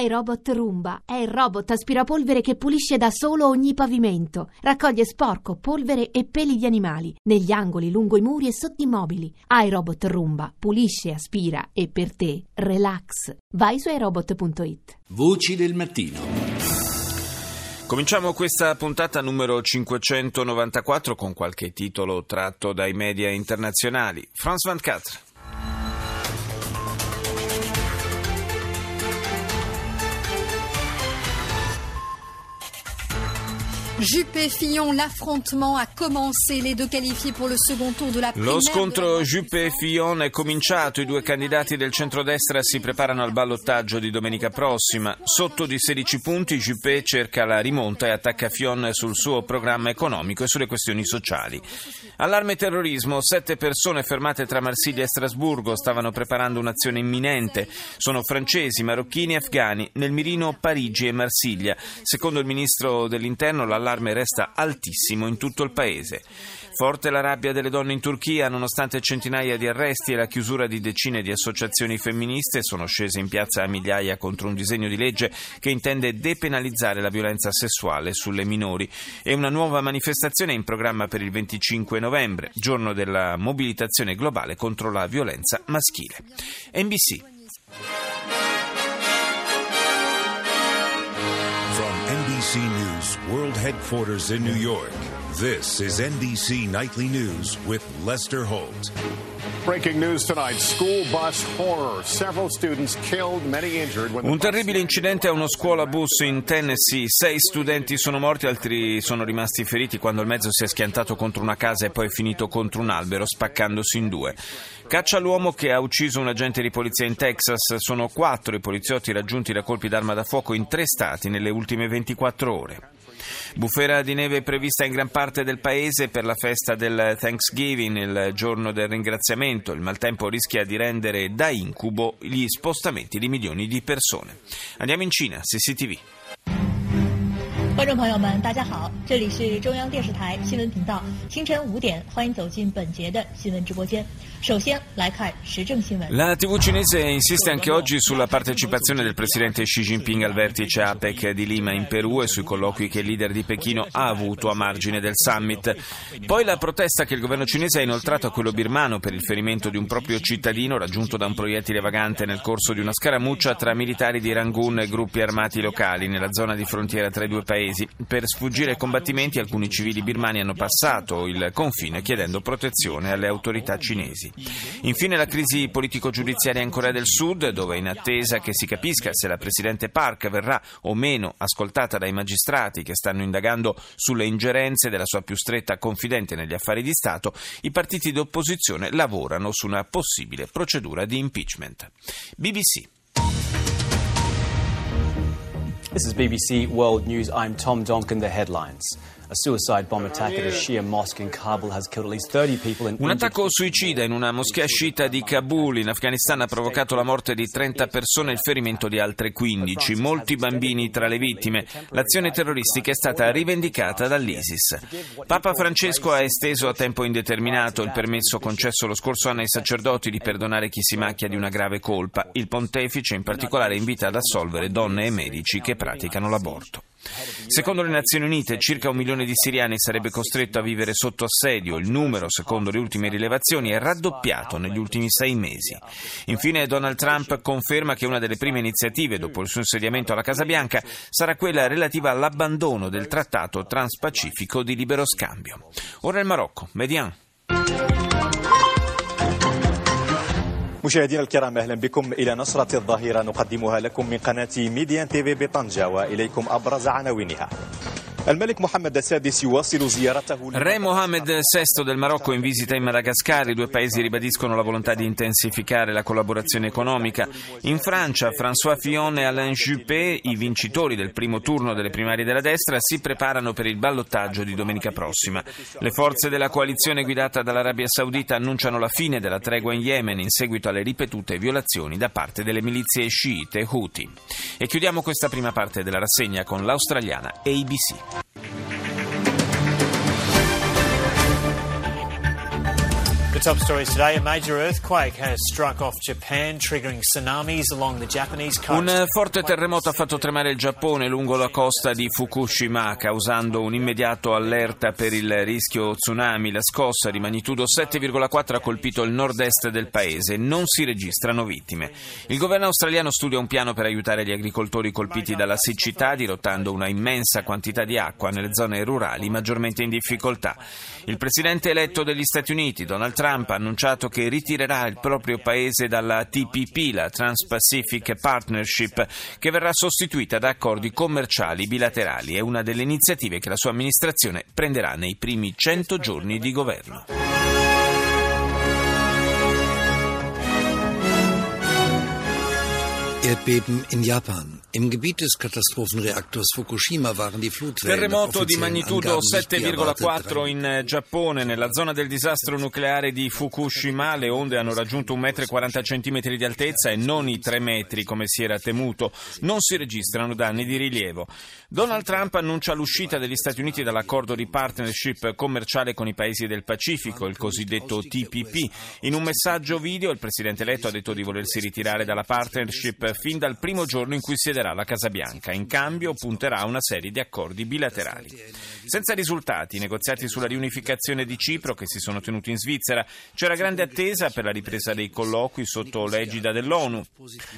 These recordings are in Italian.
iRobot Roomba è il robot aspirapolvere che pulisce da solo ogni pavimento. Raccoglie sporco, polvere e peli di animali negli angoli, lungo i muri e sotto i mobili. iRobot Roomba pulisce, aspira e per te relax. Vai su iRobot.it. Voci del mattino. Cominciamo questa puntata numero 594 con qualche titolo tratto dai media internazionali. France 24. Juppé-Fillon, l'affrontement a commencé. Les deux qualifiés pour le second tour de la primaire. Lo scontro Juppé-Fillon è cominciato. I due candidati del centrodestra si preparano al ballottaggio di domenica prossima. Sotto di 16 punti, Juppé cerca la rimonta e attacca Fillon sul suo programma economico e sulle questioni sociali. Allarme terrorismo. Sette persone fermate tra Marsiglia e Strasburgo stavano preparando un'azione imminente. Sono francesi, marocchini e afghani. Nel mirino Parigi e Marsiglia. Secondo il ministro dell'interno, l'allarme l'allarme resta altissimo in tutto il paese. Forte la rabbia delle donne in Turchia, nonostante centinaia di arresti e la chiusura di decine di associazioni femministe, sono scese in piazza a migliaia contro un disegno di legge che intende depenalizzare la violenza sessuale sulle minori. E una nuova manifestazione è in programma per il 25 novembre, giorno della mobilitazione globale contro la violenza maschile. NBC. NBC News World Headquarters in New York. This is NBC Nightly News with Lester Holt. Breaking news tonight. School bus horror. Several students killed, many injured. When Un terribile incidente a uno scuola bus in Tennessee. Sei studenti sono morti, altri sono rimasti feriti quando il mezzo si è schiantato contro una casa e poi è finito contro un albero, spaccandosi in due. Caccia all'uomo che ha ucciso un agente di polizia in Texas. Sono quattro i poliziotti raggiunti da colpi d'arma da fuoco in tre stati nelle ultime 24 ore. Bufera di neve prevista in gran parte del paese per la festa del Thanksgiving, il giorno del ringraziamento. Il maltempo rischia di rendere da incubo gli spostamenti di milioni di persone. Andiamo in Cina, CCTV. 观众朋友们，大家好，这里是中央电视台新闻频道，清晨五点，欢迎走进本节的新闻直播间。首先来看时政新闻。 La TV cinese insiste anche oggi sulla partecipazione del presidente Xi Jinping al vertice APEC di Lima in Perù e sui colloqui che il leader di Pechino ha avuto a margine del summit. Poi la protesta che il governo cinese ha inoltrato a quello birmano per il ferimento di un proprio cittadino raggiunto da un proiettile vagante nel corso di una scaramuccia tra militari di Rangoon e gruppi armati locali nella zona di frontiera tra i due paesi. Per sfuggire ai combattimenti alcuni civili birmani hanno passato il confine chiedendo protezione alle autorità cinesi. Infine la crisi politico-giudiziaria in Corea del Sud, dove in attesa che si capisca se la Presidente Park verrà o meno ascoltata dai magistrati che stanno indagando sulle ingerenze della sua più stretta confidente negli affari di Stato, i partiti d'opposizione lavorano su una possibile procedura di impeachment. BBC. This is BBC World News. I'm Tom Donkin. The headlines. A suicide bomb attack at a Shia mosque in Kabul has killed at least 30 people and Un attacco suicida in una moschea sciita di Kabul in Afghanistan ha provocato la morte di 30 persone e il ferimento di altre 15, molti bambini tra le vittime. L'azione terroristica è stata rivendicata dall'ISIS. Papa Francesco ha esteso a tempo indeterminato il permesso concesso lo scorso anno ai sacerdoti di perdonare chi si macchia di una grave colpa. Il pontefice in particolare invita ad assolvere donne e medici che praticano l'aborto. Secondo le Nazioni Unite, circa un milione di siriani sarebbe costretto a vivere sotto assedio. Il numero, secondo le ultime rilevazioni, è raddoppiato negli ultimi sei mesi. Infine, Donald Trump conferma che una delle prime iniziative dopo il suo insediamento alla Casa Bianca sarà quella relativa all'abbandono del trattato transpacifico di libero scambio. Ora il Marocco, Median. مشاهدينا الكرام أهلا بكم إلى نشره الظهيرة نقدمها لكم من قناة ميديان تيفي بطنجة وإليكم أبرز عناوينها. Re Mohammed VI del Marocco in visita in Madagascar, i due paesi ribadiscono la volontà di intensificare la collaborazione economica. In Francia, François Fillon e Alain Juppé, i vincitori del primo turno delle primarie della destra, si preparano per il ballottaggio di domenica prossima. Le forze della coalizione guidata dall'Arabia Saudita annunciano la fine della tregua in Yemen in seguito alle ripetute violazioni da parte delle milizie sciite Houthi. E chiudiamo questa prima parte della rassegna con l'australiana ABC. The top stories today a major earthquake has struck off Japan, triggering tsunamis along the Japanese coast. Un forte terremoto ha fatto tremare il Giappone lungo la costa di Fukushima, causando un immediato allerta per il rischio tsunami. La scossa di magnitudo 7,4 ha colpito il nord-est del paese. Non si registrano vittime. Il governo australiano studia un piano per aiutare gli agricoltori colpiti dalla siccità, dirottando una immensa quantità di acqua nelle zone rurali maggiormente in difficoltà. Il presidente eletto degli Stati Uniti, Donald Trump, Trump ha annunciato che ritirerà il proprio paese dalla TPP, la Trans-Pacific Partnership, che verrà sostituita da accordi commerciali bilaterali. È una delle iniziative che la sua amministrazione prenderà nei primi 100 giorni di governo. Erdbeben in Japan. Im Gebiet des Katastrophenreaktors Fukushima waren die Flutwellen Terremoto di magnitudo 7,4 in Giappone, nella zona del disastro nucleare di Fukushima. Le onde hanno raggiunto 1,40 m di altezza e non i 3 metri come si era temuto. Non si registrano danni di rilievo. Donald Trump annuncia l'uscita degli Stati Uniti dall'accordo di partnership commerciale con i paesi del Pacifico, il cosiddetto TPP. In un messaggio video il presidente eletto ha detto di volersi ritirare dalla partnership fin dal primo giorno in cui si è siederà la Casa Bianca. In cambio punterà a una serie di accordi bilaterali. Senza risultati, i negoziati sulla riunificazione di Cipro che si sono tenuti in Svizzera, c'era grande attesa per la ripresa dei colloqui sotto l'egida dell'ONU,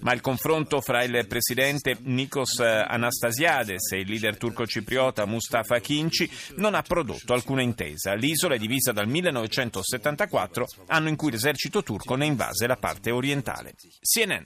ma il confronto fra il presidente Nikos Anastasiades e il leader turco-cipriota Mustafa Kinci non ha prodotto alcuna intesa. L'isola è divisa dal 1974, anno in cui l'esercito turco ne invase la parte orientale. CNN.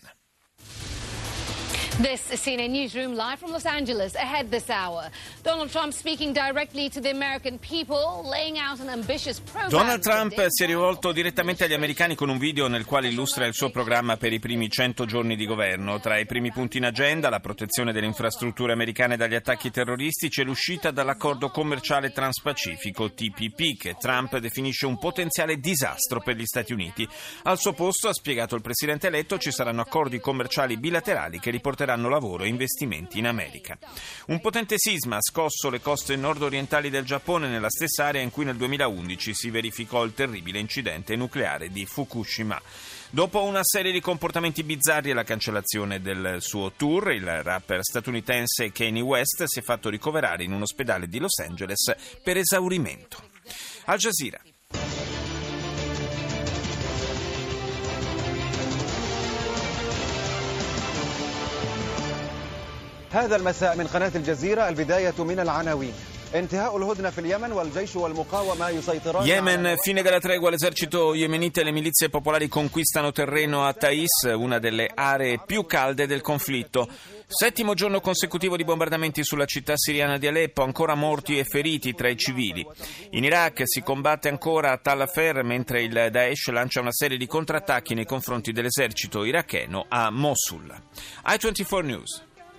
This is CNN Newsroom live from Los Angeles. Ahead this hour, Donald Trump speaking directly to the American people, laying out an ambitious program. Donald Trump si è rivolto direttamente agli americani con un video nel quale illustra il suo programma per i primi 100 giorni di governo. Tra i primi punti in agenda, la protezione delle infrastrutture americane dagli attacchi terroristici e l'uscita dall'accordo commerciale transpacifico TPP, che Trump definisce un potenziale disastro per gli Stati Uniti. Al suo posto, ha spiegato il presidente eletto, ci saranno accordi commerciali bilaterali che riporteranno porteranno lavoro e investimenti in America. Un potente sisma ha scosso le coste nord-orientali del Giappone nella stessa area in cui nel 2011 si verificò il terribile incidente nucleare di Fukushima. Dopo una serie di comportamenti bizzarri e la cancellazione del suo tour, il rapper statunitense Kanye West si è fatto ricoverare in un ospedale di Los Angeles per esaurimento. Al Jazeera. هذا المساء من قناة الجزيرة البداية من العناوين انتهاء الهدنة في اليمن والجيش والمقاومة يسيطران Yemen, fine della tregua, l'esercito yemenita e le milizie popolari conquistano terreno a Taiz, una delle aree più calde del conflitto. Settimo giorno consecutivo di bombardamenti sulla città siriana di Aleppo, ancora morti e feriti tra i civili. In Iraq si combatte ancora a Tal Afar mentre il Daesh lancia una serie di contrattacchi nei confronti dell'esercito iracheno a Mosul. I24 News.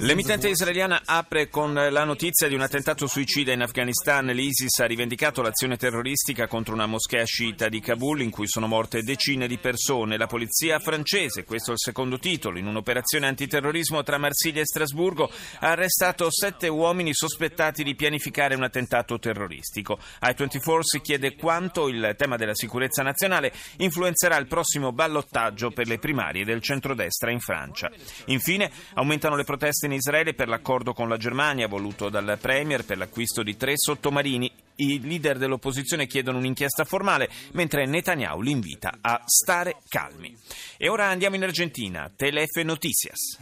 L'emittente israeliana apre con la notizia di un attentato suicida in Afghanistan. L'ISIS ha rivendicato l'azione terroristica contro una moschea sciita di Kabul in cui sono morte decine di persone. La polizia francese, questo è il secondo titolo, in un'operazione antiterrorismo tra Marsiglia e Strasburgo, ha arrestato sette uomini sospettati di pianificare un attentato terroristico. I24 si chiede quanto il tema della sicurezza nazionale influenzerà il prossimo ballottaggio per le primarie del centrodestra in Francia. Infine, aumentano le proteste in Israele per l'accordo con la Germania voluto dal Premier per l'acquisto di tre sottomarini. I leader dell'opposizione chiedono un'inchiesta formale, mentre Netanyahu li invita a stare calmi. E ora andiamo in Argentina. Telefe Noticias.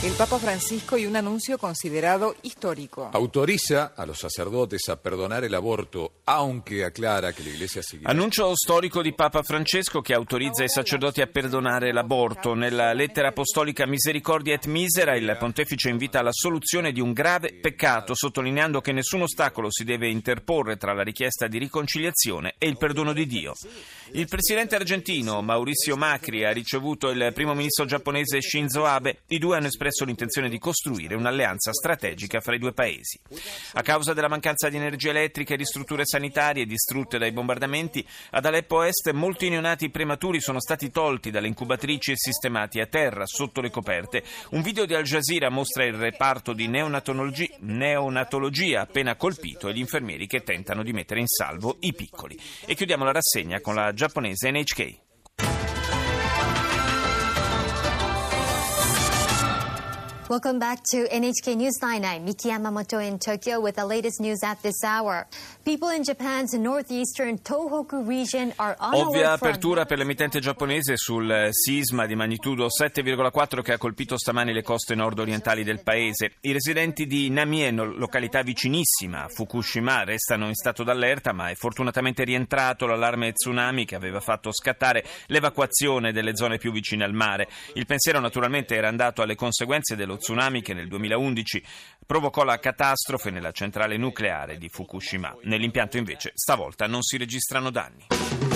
El Papa Francisco y un anuncio considerado histórico. Autoriza a los sacerdotes a perdonar el aborto, Annuncio storico di Papa Francesco che autorizza i sacerdoti a perdonare l'aborto. Nella lettera apostolica Misericordia et Misera il pontefice invita alla soluzione di un grave peccato, sottolineando che nessun ostacolo si deve interporre tra la richiesta di riconciliazione e il perdono di Dio. Il presidente argentino Mauricio Macri ha ricevuto il primo ministro giapponese Shinzo Abe. I due hanno espresso l'intenzione di costruire un'alleanza strategica fra i due paesi. A causa della mancanza di energia elettrica e di strutture sanitarie sanitarie distrutte dai bombardamenti. Ad Aleppo Est molti neonati prematuri sono stati tolti dalle incubatrici e sistemati a terra, sotto le coperte. Un video di Al Jazeera mostra il reparto di neonatologia, neonatologia appena colpito e gli infermieri che tentano di mettere in salvo i piccoli. E chiudiamo la rassegna con la giapponese NHK. Welcome back to NHK News 99. Miki Yamamoto in Tokyo with the latest news at this hour. People in Japan's northeastern Tohoku region are on Ovvia apertura per l'emittente giapponese sul sisma di magnitudo 7,4 che ha colpito stamani le coste nord-orientali del paese. I residenti di Namie, località vicinissima a Fukushima, restano in stato d'allerta, ma è fortunatamente rientrato l'allarme tsunami che aveva fatto scattare l'evacuazione delle zone più vicine al mare. Il pensiero naturalmente era andato alle conseguenze dello tsunami che nel 2011 provocò la catastrofe nella centrale nucleare di Fukushima. Nell'impianto invece stavolta non si registrano danni.